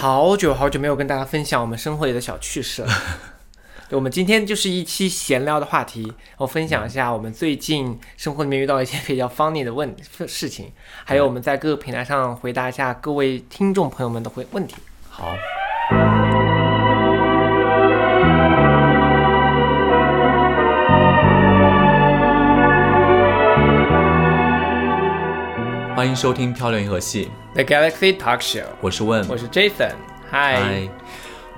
好久好久没有跟大家分享我们生活里的小趣事了。我们今天就是一期闲聊的话题，我分享一下我们最近生活里面遇到一些比较 funny 的问事情，还有我们在各个平台上回答一下各位听众朋友们的回问题。好，收听《漂流银河系》，The Galaxy Talk Show，我是问。我是 Jason，嗨，嗨，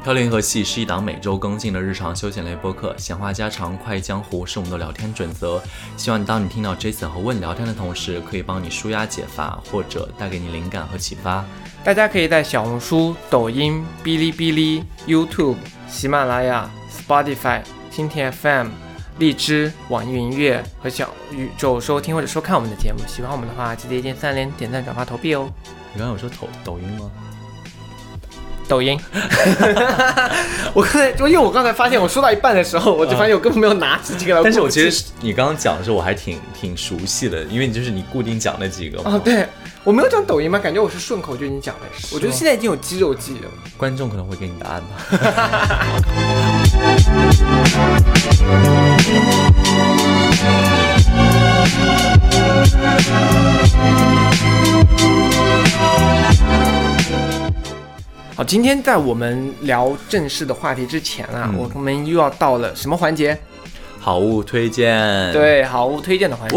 漂流银河系是一档每周更新的日常休闲类播客，闲话家常、快意江湖是我们的聊天准则。希望当你听到 Jason 和问聊天的同时，可以帮你舒压解乏，或者带给你灵感和启发。大家可以在小红书、抖音、哔哩哔哩、YouTube、喜马拉雅、Spotify、蜻蜓 FM、荔枝、网易云音乐和小宇宙收听或者收看我们的节目。喜欢我们的话，记得一键三连、点赞、转发、投币哦。你刚刚有说抖抖音吗？抖音，我刚才，因为我刚才发现我说到一半的时候，我就发现我根本没有拿起这个来。但是我其实你刚刚讲的时候，我还挺挺熟悉的，因为你就是你固定讲那几个嘛。啊，对我没有讲抖音吗？感觉我是顺口就已经讲了。我觉得现在已经有肌肉记忆了。观众可能会给你答案吧。好，今天在我们聊正式的话题之前啊，嗯我们又要到了什么环节？好物推荐，，对，好物推荐的环节，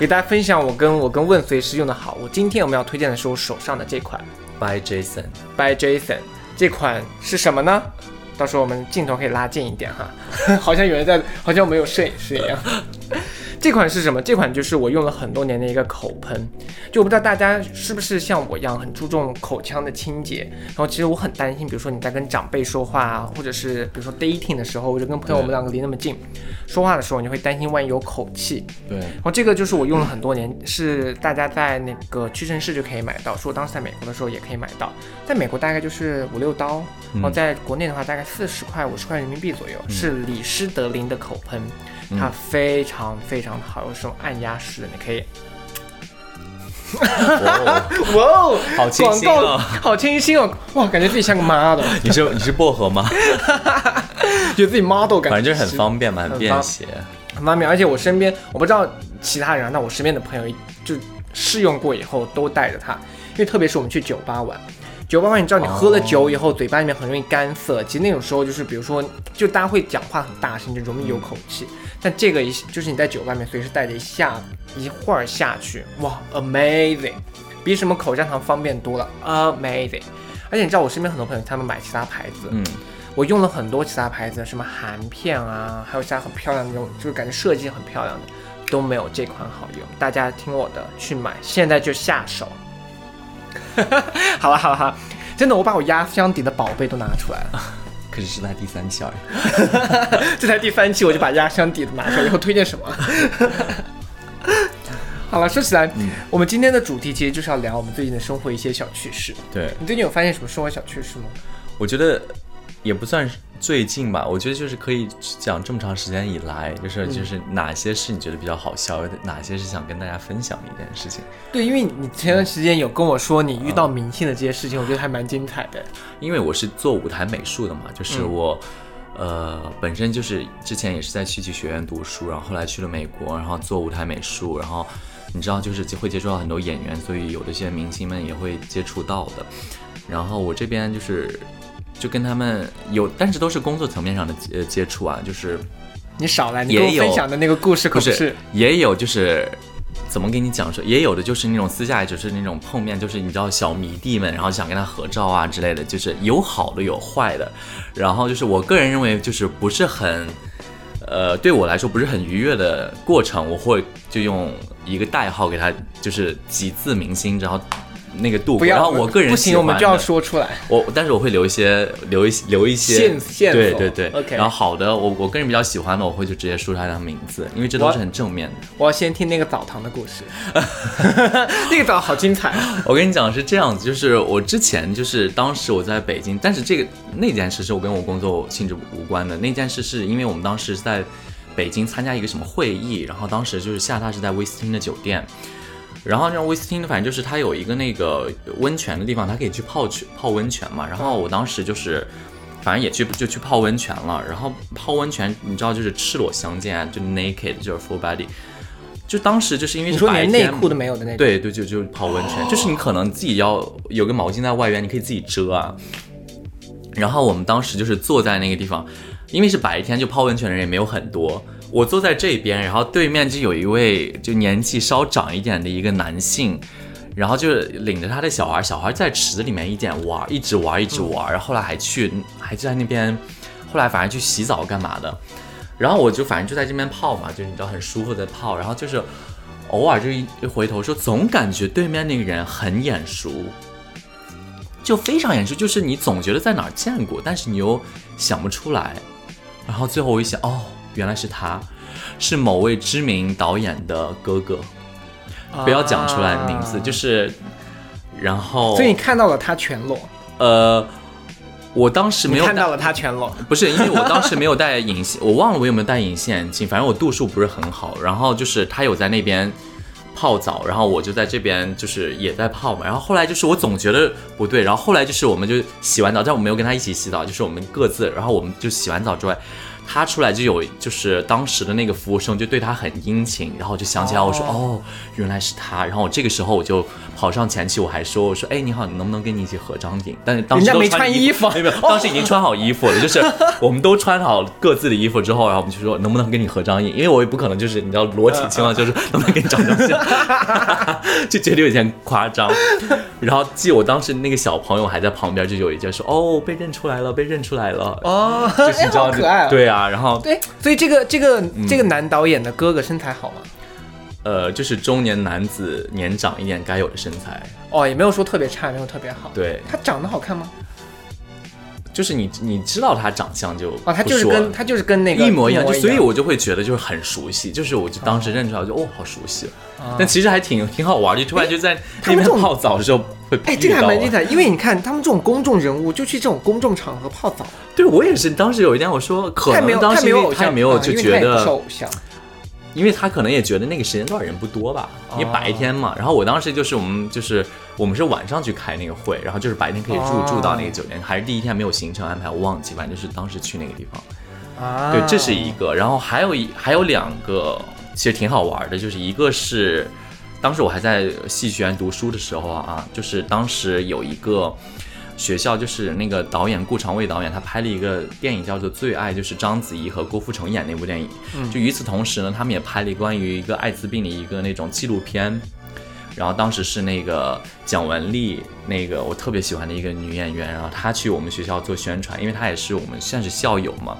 给大家分享我跟我跟问随时用的好物。今天我们要推荐的是我手上的这款 by Jason，by Jason，这款是什么呢？到时候我们镜头可以拉近一点哈，好像有人在，好像我们有摄影师一样。这款是什么？这款就是我用了很多年的一个口喷，就我不知道大家是不是像我一样很注重口腔的清洁。然后其实我很担心，比如说你在跟长辈说话啊，或者是比如说 dating 的时候，或者跟朋友我们两个离那么近，说话的时候你会担心万一有口气。对，然后这个就是我用了很多年，是大家在那个屈臣氏就可以买到，说我当时在美国的时候也可以买到，在美国大概就是五六刀，然后在国内的话大概四十块五十块人民币左右，是李施德林的口喷，它非常非常的好，有这种按压式的，你可以，哇 哇哦，好清新哦！好清新哦，哇，感觉自己像个 model，你是你是薄荷吗？觉得自己 model 感觉，反正就是很方便嘛，很便携。很方便，而且我身边我不知道其他人啊，那我身边的朋友就试用过以后都带着它，因为特别是我们去酒吧玩，酒吧玩你知道你喝了酒以后、嘴巴里面很容易干涩，其实那种时候就是比如说就大家会讲话很大声，就容易有口气，但这个一就是你在酒吧里面随时带着一下一会儿下去，哇，amazing，比什么口香糖方便多了，amazing。而且你知道我身边很多朋友他们买其他牌子，嗯，我用了很多其他牌子，什么含片啊，还有其他很漂亮的那种，就是感觉设计很漂亮的，都没有这款好用。大家听我的，去买，现在就下手。好了好了好了，真的，我把我压箱底的宝贝都拿出来了。可是是在第三期而已。这才第三期，我就把压箱底的拿出来，以后推荐什么？好了，说起来，我们今天的主题其实就是要聊我们最近的生活一些小趣事。对，你最近有发现什么生活小趣事吗？我觉得也不算是最近吧，我觉得就是可以讲这么长时间以来，就是嗯就是哪些是你觉得比较好笑，哪些是想跟大家分享的一件事情。对，因为你前段时间有跟我说你遇到明星的这些事情，我觉得还蛮精彩的。因为我是做舞台美术的嘛，就是嗯我，呃，本身就是之前也是在戏剧学院读书，然后后来去了美国，然后做舞台美术，然后你知道就是会接触到很多演员，所以有的一些明星们也会接触到的。然后我这边就是就跟他们有，但是都是工作层面上的接接触啊，就是你少来，你跟我也有分享的那个故事可不是不是。也有就是。怎么跟你讲说，也有的就是那种私下就是那种碰面，就是你知道小迷弟们，然后想跟他合照啊之类的，就是有好的有坏的，然后就是我个人认为就是不是很，呃，对我来说不是很愉悦的过程，我会就用一个代号给他，就是几字明星，然后那个度然后我个人不行，我们就要说出来。我，但是我会留一些留一留一些线线索对对对 OK 然后好的，我我个人比较喜欢的，我会就直接说出来他的名字，因为这都是很正面的。我要先听那个澡堂的故事，那个澡好精彩啊！我跟你讲是这样子，就是我之前就是当时我在北京，但是这个那件事是我跟我工作性质无关的。那件事是因为我们当时在北京参加一个什么会议，然后当时就是下榻是在威斯汀的酒店，然后那威斯汀，反正就是它有一个那个温泉的地方，它可以去泡去泡温泉嘛。然后我当时就是，反正也去就去泡温泉了。然后泡温泉，你知道就是赤裸相见啊，就 naked 就是 full body。就当时就是因为你说是白天连内裤都没有的那种，对对，就就泡温泉，就是你可能自己要有个毛巾在外边，你可以自己遮啊。然后我们当时就是坐在那个地方，因为是白天，就泡温泉的人也没有很多。我坐在这边，然后对面就有一位就年纪稍长一点的一个男性，然后就领着他的小孩，小孩在池子里面一点玩，一直玩一直玩，然后后来还去还在那边，后来反正去洗澡干嘛的。然后我就反正就在这边泡嘛，就你知道很舒服的泡，然后就是偶尔就一一回头说，总感觉对面那个人很眼熟，就非常眼熟，就是你总觉得在哪儿见过，但是你又想不出来。然后最后我一想，哦，原来是他，是某位知名导演的哥哥，不要讲出来名字，就是，然后，啊所以你看到了他全裸，呃，我当时没有看到了他全裸，不是，因为我当时没有戴隐形，我忘了我有没有戴隐形眼镜，反正我度数不是很好。然后就是他有在那边泡澡，然后我就在这边就是也在泡嘛。然后后来就是我总觉得不对，然后后来就是我们就洗完澡，但我没有跟他一起洗澡，就是我们各自，然后我们就洗完澡之外。他出来就有，就是当时的那个服务生就对他很殷勤，然后我就想起来，我说哦，原来是他。然后我这个时候我就跑上前去，我还说，我说哎你好，你能不能跟你一起合张影？但是当时都人家没穿衣服没有 当时已经穿好衣服了，就是我们都穿好各自的衣服之后，然后我们就说能不能跟你合张影？因为我也不可能就是你知道裸体情况，就是能不能跟你照张相，就觉得有点夸张。然后记我当时那个小朋友还在旁边，就有一件说哦被认出来了，被认出来了，哦，就是你知道好可爱、哦，对啊，然后对，所以这个这个、这个男导演的哥哥身材好吗？呃就是中年男子年长一点该有的身材，哦，也没有说特别差，也没有特别好。对，他长得好看吗？就是你你知道他长相就哦，他就是跟他就是跟那个一模一样，就所以我我就会觉得就是很熟悉，就是我就当时认出来，我就哦好熟悉，啊但其实还挺挺好玩的，突然就在那边他们泡澡的时候会哎，这个还蛮精彩，因为你看他们这种公众人物就去这种公众场合泡澡，对我也是，当时有一天我说可能当时他也没有啊就觉得，偶像。因为他可能也觉得那个时间段人不多吧，因为白天嘛。然后我当时就是我们就是我们是晚上去开那个会，然后就是白天可以住哦住到那个酒店，还是第一天没有行程安排，我忘记，反正就是当时去那个地方。啊，对，这是一个，然后还有一还有两个，其实挺好玩的，就是一个是当时我还在戏剧学院读书的时候啊，就是当时有一个学校，就是那个导演顾长卫导演，他拍了一个电影叫做《最爱》，就是章子怡和郭富城演那部电影。就与此同时呢，他们也拍了关于一个艾滋病的一个那种纪录片。然后当时是那个蒋雯丽，那个我特别喜欢的一个女演员，然后她去我们学校做宣传，因为她也是我们算是校友嘛。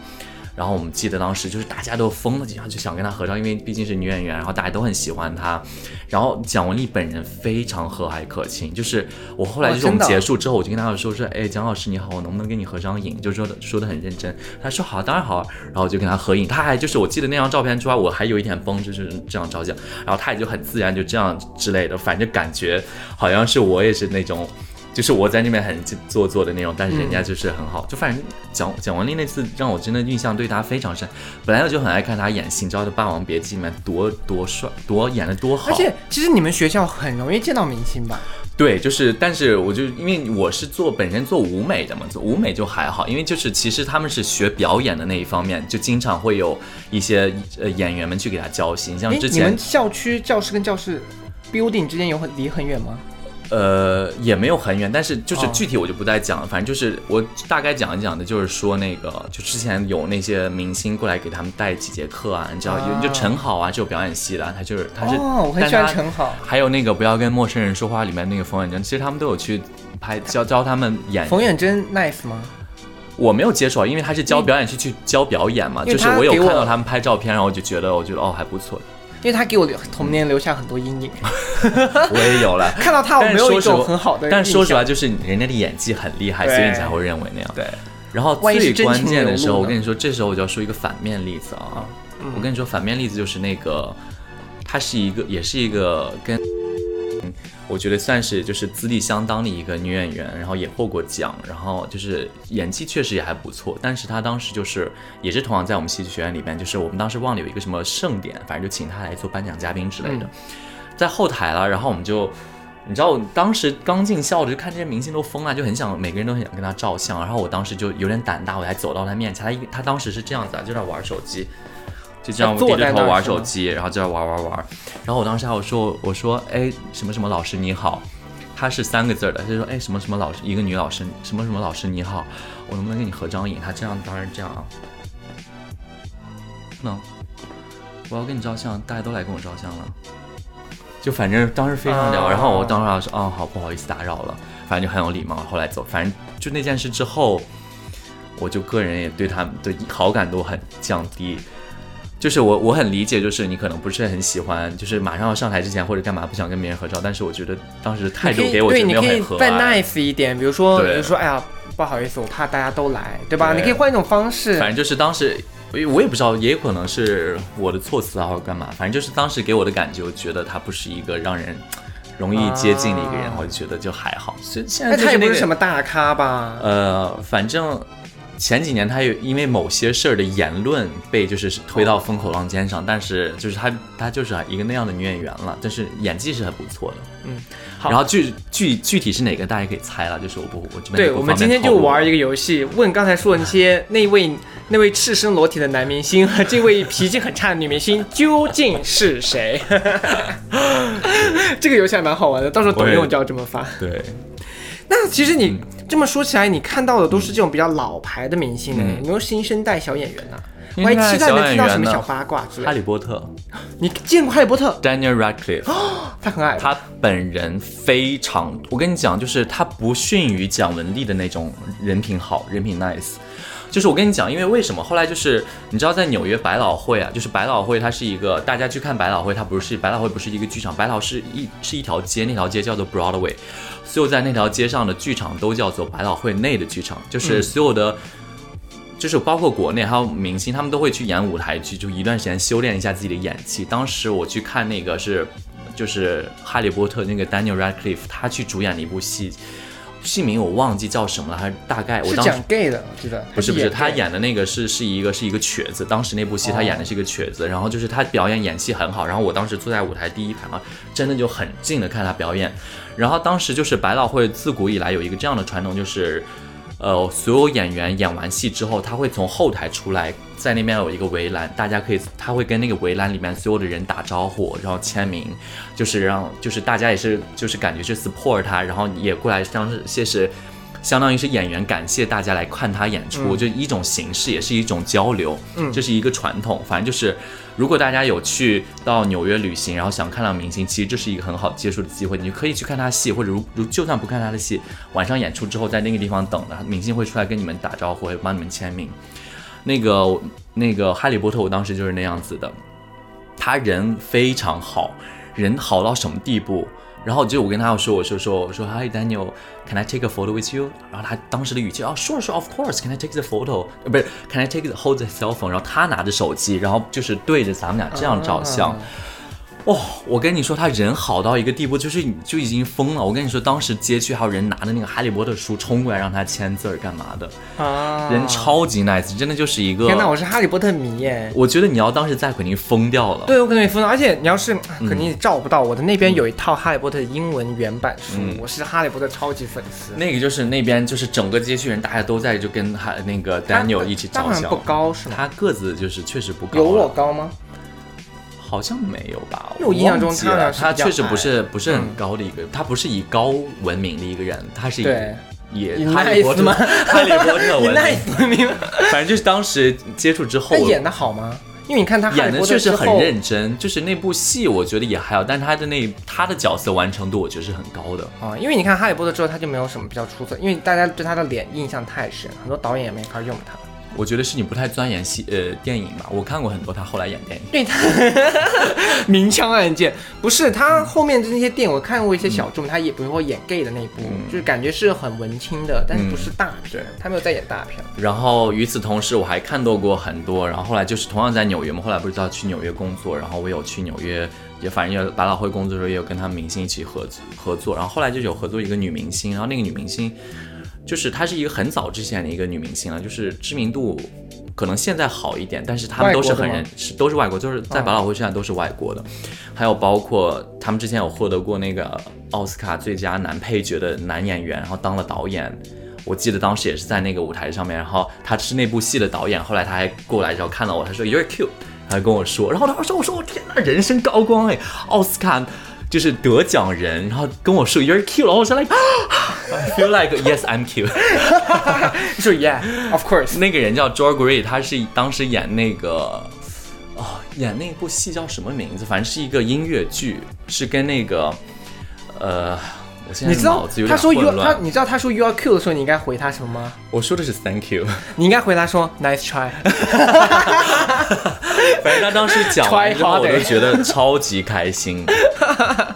然后我们记得当时就是大家都疯了，然后就想跟她合照，因为毕竟是女演员，然后大家都很喜欢她。然后蒋雯丽本人非常和蔼可亲，就是我后来就是我们结束之后，我就跟她说说，哎，蒋老师你好，我能不能跟你合张影？就说的说的很认真。她说好，当然好。然后我就跟她合影，她还就是我记得那张照片之外，我还有一点崩，就是这样照相，然后她也就很自然就这样之类的，反正感觉好像是我也是那种。就是我在那边很做作的那种，但是人家就是很好，就反正蒋蒋雯丽那次让我真的印象对她非常深。本来我就很爱看她演戏，你知道《霸王别姬》里面多多帅，多演的多好。而且其实你们学校很容易见到明星吧？对，就是，但是我就因为我是做本身做舞美的嘛，做舞美就还好，因为就是其实他们是学表演的那一方面，就经常会有一些呃演员们去给他教戏，像哎，之前你们校区教室跟教室 building 之间有很离很远吗？呃，也没有很远，但是就是哦具体我就不再讲了。反正就是我大概讲一讲的，就是说那个，就之前有那些明星过来给他们带几节课啊，你知道，就陈好啊，就有表演系的，他就是他是，哦，我很喜欢陈好。还有那个不要跟陌生人说话里面那个冯远征，其实他们都有去拍教教他们演。冯远征 nice 吗？我没有接触啊，因为他是教表演系去教表演嘛，就是我有看到他们拍照片，然后我就觉得我觉得哦还不错，因为他给我留童年留下很多阴影，我也有了。看到他我没有一但是说实话种很好的。但说实话，就是人家的演技很厉害，所以你才会认为那样。对，然后最关键的时候，我跟你说，这时候我就要说一个反面例子啊。嗯我跟你说，反面例子就是那个，他是一个，也是一个跟，嗯我觉得算是就是资历相当的一个女演员，然后也获过奖，然后就是演技确实也还不错。但是她当时就是也是同样在我们戏剧学院里边，就是我们当时忘了有一个什么盛典，反正就请她来做颁奖嘉宾之类的。在后台了，然后我们就。你知道我当时刚进校的，就看这些明星都疯了，就很想每个人都很想跟他照相。然后我当时就有点胆大，我还走到他面前，他一他当时是这样子啊，就在玩手机，就这样低着头玩手机，然后就在玩玩玩。然后我当时还有说，我说哎什么什么老师你好，他是三个字的，他就说哎什么什么老师，一个女老师，什么什么老师你好，我能不能跟你合张影？他这样当然这样啊，能，我要跟你照相，大家都来跟我照相了。就反正当时非常聊，然后我当时说，哦好，不好意思打扰了，反正就很有礼貌。后来走，反正就那件事之后，我就个人也对他们的好感度很降低。就是我我很理解，就是你可能不是很喜欢，就是马上要上台之前或者干嘛不想跟别人合照，但是我觉得当时态度给我对，没有很和再 nice 一点，比如说比如说哎呀不好意思，我怕大家都来，对吧？你可以换一种方式。反正就是当时。我我也不知道，也有可能是我的措辞啊，或者干嘛，反正就是当时给我的感觉，我觉得他不是一个让人容易接近的一个人，我就觉得就还好。现现在他也不是什么大咖吧？呃，反正前几年他有因为某些事儿的言论被就是推到风口浪尖上，但是就是她她就是一个那样的女演员了，但是演技是很不错的。嗯。好然后具具具体是哪个，大家可以猜了。就是我不我这边对，我们今天就玩一个游戏，问刚才说的那些那位那位赤身裸体的男明星和这位脾气很差的女明星究竟是谁？这个游戏还蛮好玩的，到时候抖音我就要这么发。对。那其实你这么说起来，你看到的都是这种比较老牌的明星呢，有没有新生代小演员呢？我还期待能听到什么小八卦之类。哈利波特，你见过哈利波特？Daniel Radcliffe，他很矮。他本人非常，我跟你讲，就是他不逊于蒋雯丽的那种人品好，人品 nice。就是我跟你讲，因为为什么后来就是你知道在纽约百老汇啊，就是百老汇它是一个大家去看百老汇，它不是百老汇不是一个剧场，百老是一是一条街，那条街叫做 Broadway，所有在那条街上的剧场都叫做百老汇内的剧场，就是所有的。就是包括国内还有明星，他们都会去演舞台剧，就一段时间修炼一下自己的演技。当时我去看那个是，就是《哈利波特》那个 Daniel Radcliffe，他去主演的一部戏，戏名我忘记叫什么了，还大概我当时讲 gay 的，我记得不是不是，他演的那个是是一个是一个瘸子。当时那部戏他演的是一个瘸子，然后就是他表演演戏很好，然后我当时坐在舞台第一排嘛，真的就很近的看他表演。然后当时就是百老汇自古以来有一个这样的传统，就是。呃，所有演员演完戏之后，他会从后台出来，在那边有一个围栏，大家可以，他会跟那个围栏里面所有的人打招呼，然后签名，就是让，就是大家也是，就是感觉是 support 他，然后也过来像是谢是，相当于是演员感谢大家来看他演出，就一种形式，也是一种交流，嗯，这是一个传统，反正就是。如果大家有去到纽约旅行，然后想看到明星，其实这是一个很好接触的机会，你可以去看他戏，或者如如就算不看他的戏，晚上演出之后在那个地方等的明星会出来跟你们打招呼，会帮你们签名。那个那个哈利波特，我当时就是那样子的，他人非常好，人好到什么地步？然后就我跟他说，我说说我说 Hi Daniel，Can I take a photo with you？然后他当时的语气啊，Sure sure of course，Can I take the photo？呃不是，Can I take the hold the cell phone？然后他拿着手机，然后就是对着咱们俩这样照相。哇，我跟你说，他人好到一个地步，就是就已经疯了。我跟你说，当时街区还有人拿着那个哈利波特书冲过来让他签字儿干嘛的啊？人超级 nice，真的就是一个。天哪，我是哈利波特迷耶！我觉得你要当时在肯定疯掉了。对，我肯定疯了。而且你要是肯定照不到，我的那边有一套哈利波特英文原版书，我是哈利波特超级粉丝。那个就是那边就是整个街区人大家都在就跟哈那个 Daniel 一起照相。不高是吗？他个子就是确实不高。有我高吗？好像没有吧，我印象中他他确实不是不是很高的一个，他不是以高闻名的一个人，他是以也 哈利波特哈利波特闻名，反正就是当时接触之后，他演的好吗？因为你看他演的确实很认真，就是那部戏我觉得也还好，但他的那他的角色完成度我觉得是很高的啊。因为你看哈利波特之后他就没有什么比较出色，因为大家对他的脸印象太深，很多导演也没法用他。我觉得是你不太钻研戏呃电影吧，我看过很多他后来演电影。对他 明枪暗箭，不是他后面的那些电影，我看过一些小众，他也不会演 gay 的那一部，就是感觉是很文青的，但是不是大片，他没有在演大片。然后与此同时，我还看到过很多，然后后来就是同样在纽约嘛，后来不是要去纽约工作，然后我有去纽约，也反正也百老汇工作的时候也有跟他们明星一起合合作，然后后来就有合作一个女明星，然后那个女明星。就是她是一个很早之前的一个女明星了，就是知名度可能现在好一点，但是他们都是很人是都是外国，就是在百老汇现在都是外国的，还有包括他们之前有获得过那个奥斯卡最佳男配角的男演员，然后当了导演。我记得当时也是在那个舞台上面，然后他是那部戏的导演，后来他还过来之后看到我，他说 You're cute，他还跟我说，然后他说我说我天呐，人生高光哎，奥斯卡就是得奖人，然后跟我说 You're cute，然后我说 like I feel like yes I'm cute。你说 Yeah，of course。那个人叫 Joel Grey，他是当时演那个哦，演那部戏叫什么名字？反正是一个音乐剧，是跟那个呃，我现在你知道脑子有点他说 you 他。你知道他说 you are cute 的时候，你应该回他什么吗？我说的是 Thank you，你应该回答说 nice try。反正他当时讲完之后我就觉得超级开心。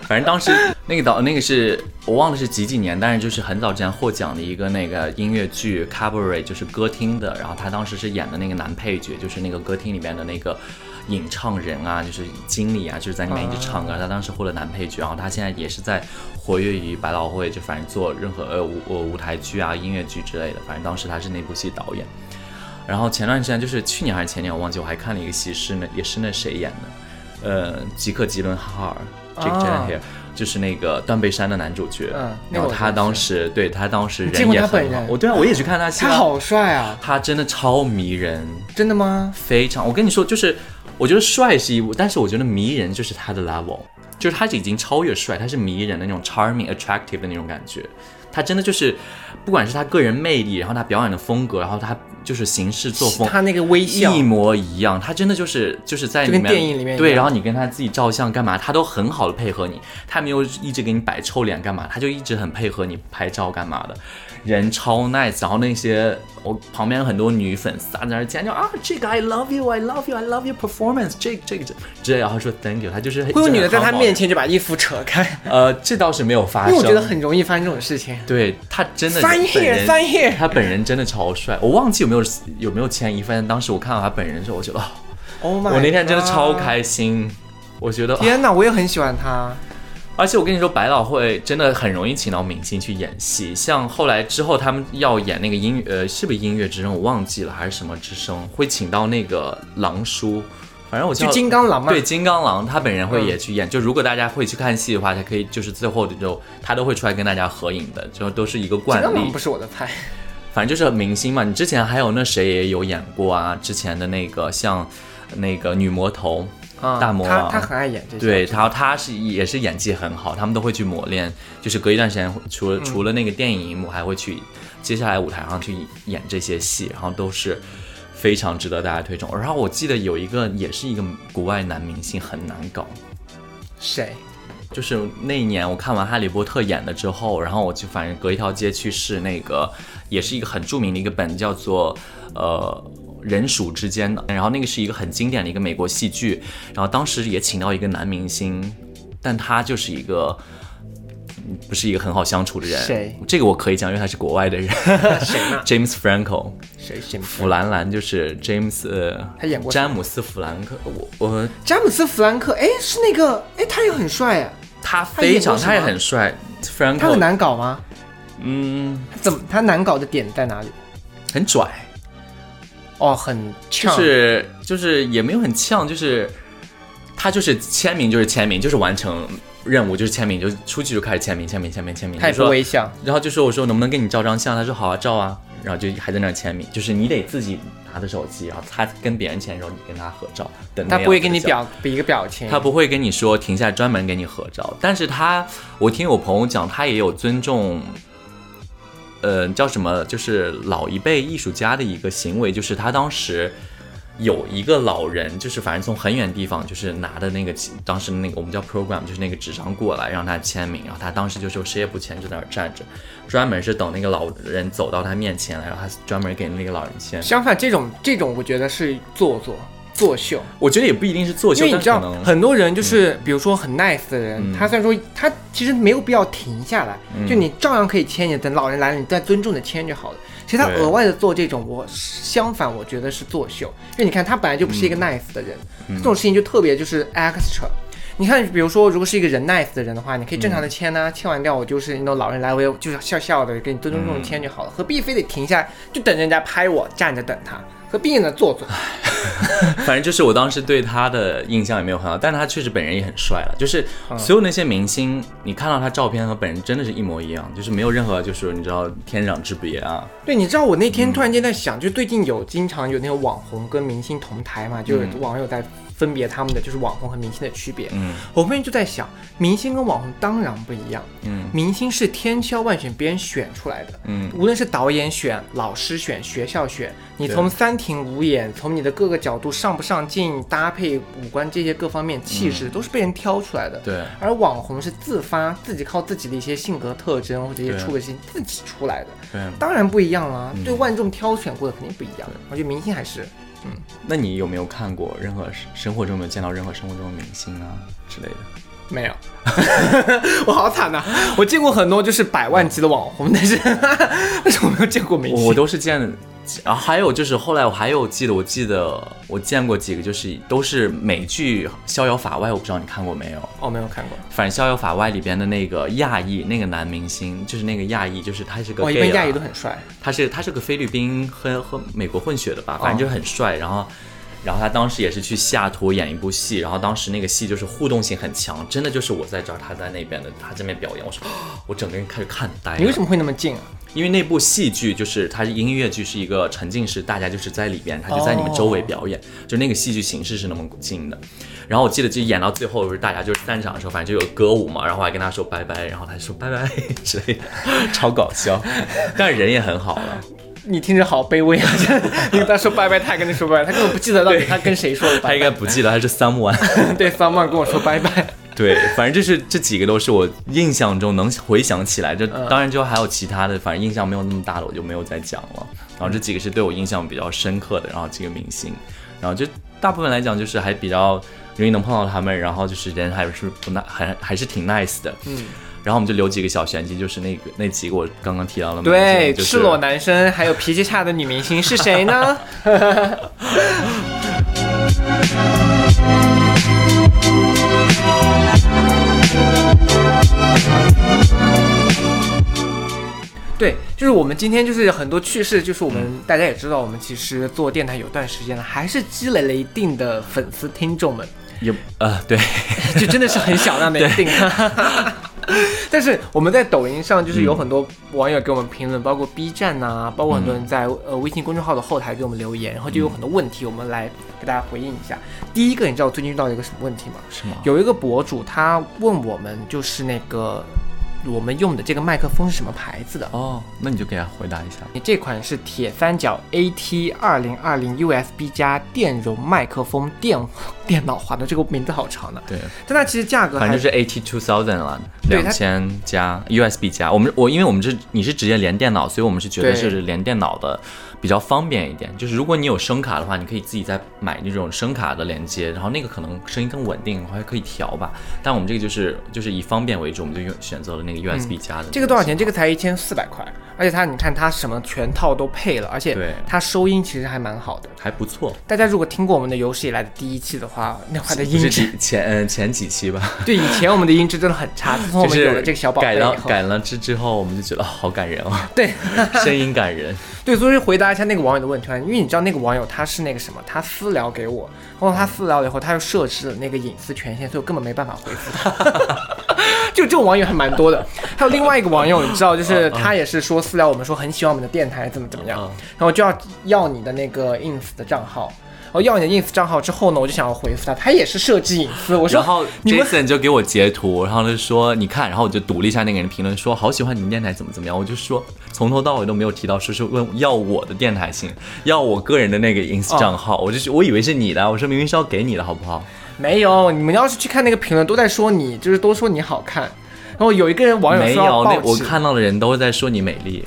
反正当时那个导那个是我忘了是几几年，但是就是很早之前获奖的一个那个音乐剧 Cabaret，就是歌厅的。然后他当时是演的那个男配角，就是那个歌厅里面的那个演唱人啊，就是经理啊，就是在那边一直唱歌。他当时获了男配角，然后他现在也是在活跃于百老汇，就反正做任何呃舞呃舞台剧啊、音乐剧之类的。反正当时他是那部戏导演。然后前段时间就是去年还是前年，我忘记，我还看了一个戏，是那也是那谁演的，呃，吉克·吉伦哈尔 （Jake 啊 Gyllenhaal），就是那个断背山的男主角。嗯然后他当时对他当时人也很。好我对啊，我也去看他戏啊，他好帅啊！他真的超迷人，真的吗？非常。我跟你说，就是我觉得帅是一部，但是我觉得迷人就是他的 level，就是他已经超越帅，他是迷人的那种 charming、attractive 的那种感觉。他真的就是，不管是他个人魅力，然后他表演的风格，然后他就是行事作风，他那个微笑。一模一样。他真的就是就是在电影里面对，然后你跟他自己照相干嘛，他都很好的配合你，他没有一直给你摆臭脸干嘛，他就一直很配合你拍照干嘛的，人超 nice。然后那些我旁边有很多女粉丝啊，在那儿尖叫啊，这个 I love you，I love you，I love your performance，这个这个这之类的，然后说 thank you，他就是会有女的在他面前，就把衣服扯开，呃，这倒是没有发生，因为我觉得很容易发生这种事情。对他真的 Sign 本人他本人真的超帅，我忘记有没有有没有签一份，当时我看到他本人的时候，我觉得、哦 Oh my！我那天真的超开心，我觉得，天哪，我也很喜欢他。而且我跟你说，百老汇真的很容易请到明星去演戏，像后来之后他们要演那个音乐，呃，是不是音乐之声？我忘记了，还是什么之声？会请到那个狼叔，反正我叫就金刚狼嘛，对，金刚狼他本人会也去演。就如果大家会去看戏的话，他可以就是最后的时候，他都会出来跟大家合影的，就都是一个惯例金刚狼不。是我的菜。反正就是明星嘛，你之前还有那谁也有演过啊，之前的那个像那个女魔头。啊，大魔王他他很爱演这些。对，然后他是也是演技很好，他们都会去磨练，就是隔一段时间，除了、除了那个电影荧幕，还会去接下来舞台上去演这些戏，然后都是非常值得大家推崇。然后我记得有一个也是一个国外男明星很难搞，谁？就是那一年我看完《哈利波特》演了之后，然后我就反正隔一条街去试那个，也是一个很著名的一个本，叫做呃人鼠之间的，然后那个是一个很经典的一个美国戏剧，然后当时也请到一个男明星，但他就是一个。嗯不是一个很好相处的人。谁？这个我可以讲，因为他是国外的人。谁呢？James Franco，谁？谁？弗兰兰就是 James，呃，他演过詹姆斯·弗兰克。我我詹姆斯·弗兰克，哎，是那个，哎，他也很帅啊，他非常，他也很帅。Franco，他很难搞吗？嗯，他怎么？他难搞的点在哪里？很拽，哦，很就，是就是也没有很呛，就是他就是签名就是签名，就是完成任务就是签名，就出去就开始签名签名签名签名。他也就说不微笑。然后就说我说能不能跟你照张相？他说好啊，照啊。然后就还在那签名，就是你得自己拿着手机，然后他跟别人签的时候，你跟他合照。等那他不会样子的给你表比一个表情，他不会跟你说停下来专门给你合照，但是他，我听我朋友讲，他也有尊重，呃，叫什么，就是老一辈艺术家的一个行为，就是他当时有一个老人，就是反正从很远地方，就是拿的那个当时那个我们叫 program，就是那个纸张过来让他签名，然后他当时就是谁也不签，就在那儿站着，专门是等那个老人走到他面前来，然后他专门给那个老人签。相反，这种这种我觉得是做作作秀，我觉得也不一定是作秀，因为你知道很多人就是，比如说很 nice 的人，嗯。他虽然说他其实没有必要停下来，嗯。就你照样可以牵你，等老人来了，你再尊重的牵就好了。其实他额外的做这种，我相反我觉得是作秀，因为你看他本来就不是一个 nice 的人，这种事情就特别就是 extra。你看，比如说，如果是一个人 nice 的人的话，你可以正常的签呐、签完掉我就是那种老人来，我也就是笑笑的给你尊尊重重签就好了，何必非得停下来就等人家拍我，站着等他，何必呢？做作。反正就是我当时对他的印象也没有很好，但是他确实本人也很帅了。就是嗯所有那些明星，你看到他照片和本人真的是一模一样，就是没有任何就是你知道天壤之别啊。对，你知道我那天突然间在想，就最近有经常有那个网红跟明星同台嘛，就是网友在分别他们的就是网红和明星的区别。嗯。我后面就在想，明星跟网红当然不一样，嗯。明星是千挑万选别人选出来的，嗯，无论是导演选、老师选、学校选，你从三庭五眼，从你的各个角度上不上镜、搭配五官这些各方面气质，都是被人挑出来的。对。而网红是自发，自己靠自己的一些性格特征或者一些出个性自己出来的，对。当然不一样啦。嗯。对万众挑选过的肯定不一样。我觉得明星还是那你有没有看过任何生活中有没有见到任何生活中的明星啊之类的？没有，我好惨呐、我见过很多就是百万级的网红，但是 但是我没有见过明星。我我都是见，然后还有就是后来我还有记得，我记得我见过几个，就是都是美剧《逍遥法外》，我不知道你看过没有？哦没有看过。反正《逍遥法外》里边的那个亚裔那个男明星，就是那个亚裔，就是他是个哦，一般亚裔都很帅。他是他是个菲律宾和和美国混血的吧，反正哦就很帅。然后，然后他当时也是去西雅图演一部戏，然后当时那个戏就是互动性很强，真的就是我在这儿，他在那边的，他这边表演，我说 我整个人开始看呆了。你为什么会那么近啊？因为那部戏剧就是它是音乐剧，是一个沉浸式，大家就是在里边，他就在你们周围表演，就那个戏剧形式是那么近的。然后我记得就演到最后，不是大家就是散场的时候，反正就有歌舞嘛，然后我还跟他说拜拜，然后他就说拜拜之类的，超搞笑，但是人也很好了。你听着好卑微啊！你跟他说拜拜，他还跟你说拜拜，他根本不记得到底他跟谁说的他应拜拜。该不记得他是 someone。对，someone 跟我说拜拜。对，反正就是这几个都是我印象中能回想起来。这嗯当然就还有其他的，反正印象没有那么大的我就没有再讲了。然后这几个是对我印象比较深刻的，然后几个明星，然后就大部分来讲就是还比较容易能碰到他们，然后就是人还是不 nice，还还是挺 nice 的。嗯，然后我们就留几个小玄机，就是那个那几个我刚刚提到的明星，对，就是赤裸男生还有脾气差的女明星是谁呢？对，就是我们今天就是很多趣事，就是我们、大家也知道，我们其实做电台有段时间了，还是积累了一定的粉丝听众们，有呃对，就真的是很小量的一定。但是我们在抖音上就是有很多网友给我们评论，包括 B 站呐、包括很多人在呃微信公众号的后台给我们留言，然后就有很多问题，我们来给大家回应一下。第一个，你知道我最近遇到一个什么问题吗？是吗？有一个博主他问我们，就是那个我们用的这个麦克风是什么牌子的？哦，那你就给他回答一下。你这款是铁三角 AT 二零二零 USB 加电容麦克风电 电脑化的，这个名字好长的，对，但它其实价格还反正就是 AT two thousand 了，两千加 USB 加。我们我因为我们是你是直接连电脑，所以我们是觉得是连电脑的比较方便一点。就是如果你有声卡的话，你可以自己再买那种声卡的连接，然后那个可能声音更稳定，还可以调吧。但我们这个就是就是以方便为主，我们就用选择了那个 USB 加的、这个多少钱？这个才一千四百块，而且它你看它什么全套都配了，而且对它收音其实还蛮好的。还不错。大家如果听过我们的有史以来的第一期的话，那块的音质，几前嗯前几期吧，对以前我们的音质真的很差，自从我们有了这个小宝贝改以后，了改了之之后，我们就觉得哦好感人哦，对 声音感人。对，所以回答一下那个网友的问题啊，因为你知道那个网友他是那个什么，他私聊给我，然后他私聊了以后，他又设置了那个隐私权限，所以我根本没办法回复他。就这种网友还蛮多的，还有另外一个网友，你知道，就是他也是说私聊我们说很喜欢我们的电台，怎么怎么样，嗯。然后就要要你的那个 ins 的账号，然后要你的 ins 账号之后呢，我就想要回复他，他也是设置隐私，我说然后 Jason 就给我截图，然后就说你看，然后我就读了一下那个人评论，说好喜欢你们电台怎么怎么样，我就说从头到尾都没有提到说是问要我的电台信，要我个人的那个 ins 账号，我就我以为是你的，我说明明是要给你的好不好？没有，你们要是去看那个评论，都在说你，就是都说你好看。然后有一个人网友没说没有，那，我看到的人都在说你美丽、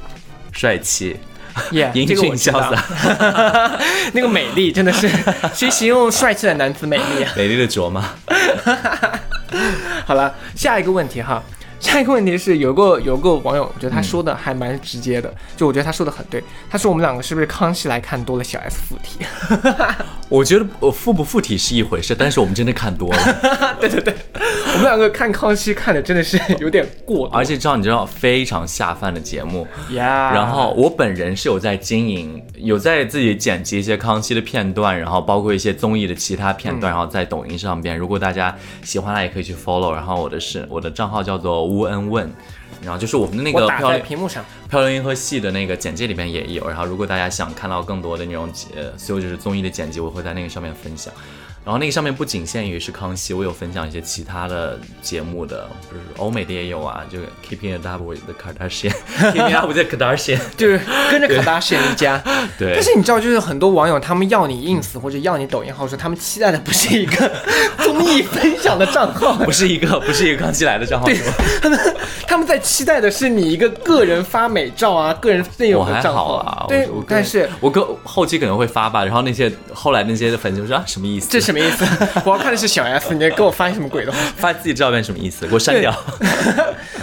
帅气、耶英 这个我知道俊潇洒、那个美丽真的是谁形容帅气的男子美丽啊？美丽的卓吗。好了，下一个问题哈，下一个问题是，有个有个网友，我觉得他说的还蛮直接的，就我觉得他说的很对。他说我们两个是不是康熙来看多了小 S 附体？我觉得我附不附体是一回事，但是我们真的看多了。对对对，我们两个看康熙看的真的是有点过，而且知道你知道非常下饭的节目。呀。然后我本人是有在经营，有在自己剪辑一些康熙的片段，然后包括一些综艺的其他片段，然后在抖音上边，如果大家喜欢，也可以去 follow。然后我的是我的账号叫做乌恩问，然后就是我们的那个漂流屏幕上漂流银河系的那个简介里面也有。然后如果大家想看到更多的那种呃，所有就是综艺的剪辑，我会在那个上面分享。然后那个上面不仅限于是康熙，我有分享一些其他的节目的，不是欧美的也有啊，就 Keeping Up with the Kardashian，Keeping Up with the Kardashian，就是跟着 Kardashian 一家。对。但是你知道，就是很多网友他们要你 ins 或者要你抖音号说，他们期待的不是一个 综艺分享的账号，不是一个不是一个康熙来的账号，对，他们他们在期待的是你一个个人发美照啊，个人内容的账号啊。对，但是我个后期可能会发吧，然后那些后来那些的粉丝说啊，什么意思？这什么？意思？我要看的是小 S，你给我发什么鬼东西？发自己照片什么意思？给我删掉。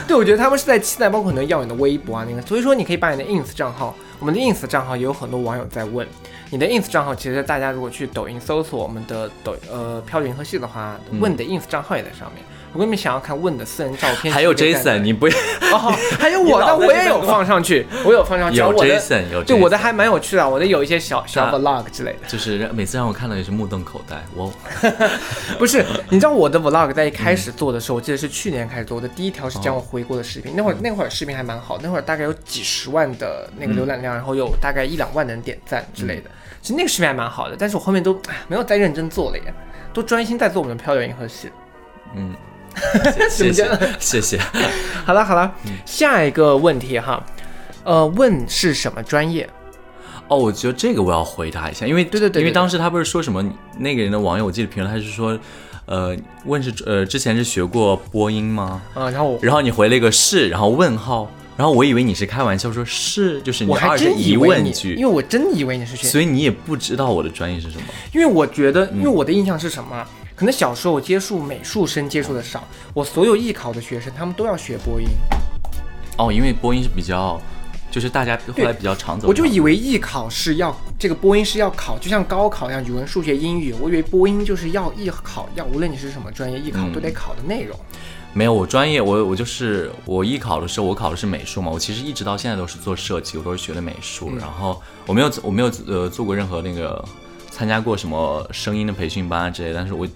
对，我觉得他们是在期待，包括可能要你的微博啊那个，所以说你可以把你的 ins 账号，我们的 ins 账号也有很多网友在问，你的 ins 账号其实大家如果去抖音搜索我们的抖呃飘零银河系的话，问的 ins 账号也在上面。如果你们想要看问的私人照片，还有 Jason，你不要哦，还有我的，我也有放上去，我有放上去。有 Jason，有对我的还蛮有趣的，我的有一些小小 vlog 之类的，就是每次让我看到也是目瞪口呆。我 不是，你知道我的 vlog 在一开始做的时候，我记得是去年开始做的，第一条是讲我回国的视频，那会儿那会儿视频还蛮好，那会儿大概有几十万的那个浏览量，然后有大概一两万人点赞之类的。其实那个视频还蛮好的，但是我后面都没有再认真做了耶，都专心在做我们的漂流银河系。嗯。谢 谢谢谢，好了好了，下一个问题哈，呃，问是什么专业？哦，我觉得这个我要回答一下，因为对对对，因为当时他不是说什么那个人的网友，我记得评论他是说，呃，问是呃之前是学过播音吗？啊，然后然后你回了一个是，然后问号，然后我以为你是开玩笑说是，就是你还是疑问句，因为我真以为你是学，所以你也不知道我的专业是什么，因为我觉得，因为我的印象是什么？可能小时候我接触美术生接触的少，我所有艺考的学生他们都要学播音。哦，因为播音是比较，就是大家后来比较常走。我就以为艺考是要这个播音是要考，就像高考一样，语文、数学、英语。我以为播音就是要艺考，要无论你是什么专业，艺考都得考的内容。没有，我专业我我就是我艺考的时候，我考的是美术嘛。我其实一直到现在都是做设计，我都是学的美术。然后我没有我没有呃做过任何那个。参加过什么声音的培训班啊之类，但是我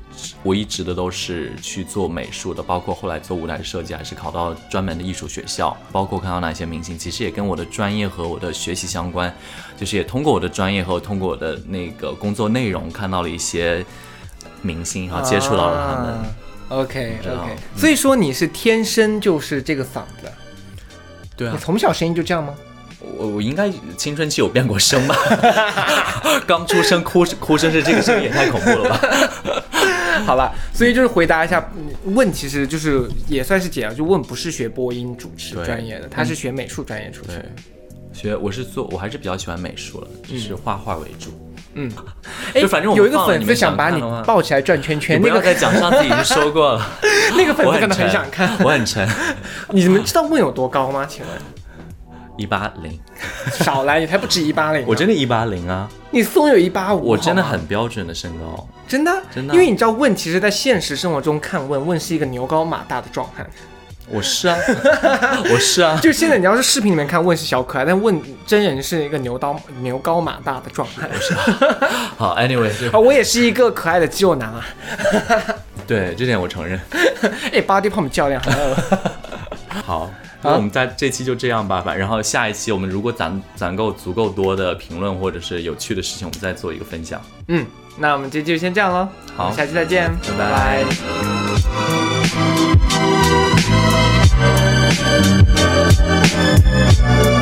我一直的都是去做美术的，包括后来做舞台设计，还是考到专门的艺术学校，包括看到哪些明星，其实也跟我的专业和我的学习相关，就是也通过我的专业和通过我的那个工作内容看到了一些明星，然后接触到了他们。OK OK，所以说你是天生就是这个嗓子，对啊，你从小声音就这样吗？我我应该青春期有变过声吧？刚出生哭哭声是这个声音也太恐怖了吧？好吧，所以就是回答一下问，其实就是也算是解了，就问不是学播音主持专业的，他是学美术专业出身。学我是做，我还是比较喜欢美术了，就是画画为主。嗯，就反正有一个粉丝想把你抱起来转圈圈，那个在讲上次已经说过了。那个粉丝可能很想看，我很沉。你们知道问有多高吗？请问？一八零，少来，你才不止一八零，我真的一八零啊！你松有一八五，我真的很标准的身高，真的？真的，因为你知道问，其实，在现实生活中看问问是一个牛高马大的壮汉，我是啊，我是啊，就现在你要是视频里面看问是小可爱，但问真人是一个牛刀牛高马大的壮汉，是啊。好，Anyway，啊，我也是一个可爱的肌肉男啊，对，这点我承认，哎，Body Pump 教练，好。那我们在这期就这样吧，反然后下一期我们如果攒攒够足够多的评论或者是有趣的事情，我们再做一个分享。嗯，那我们这期就先这样喽。好，下期再见，拜拜。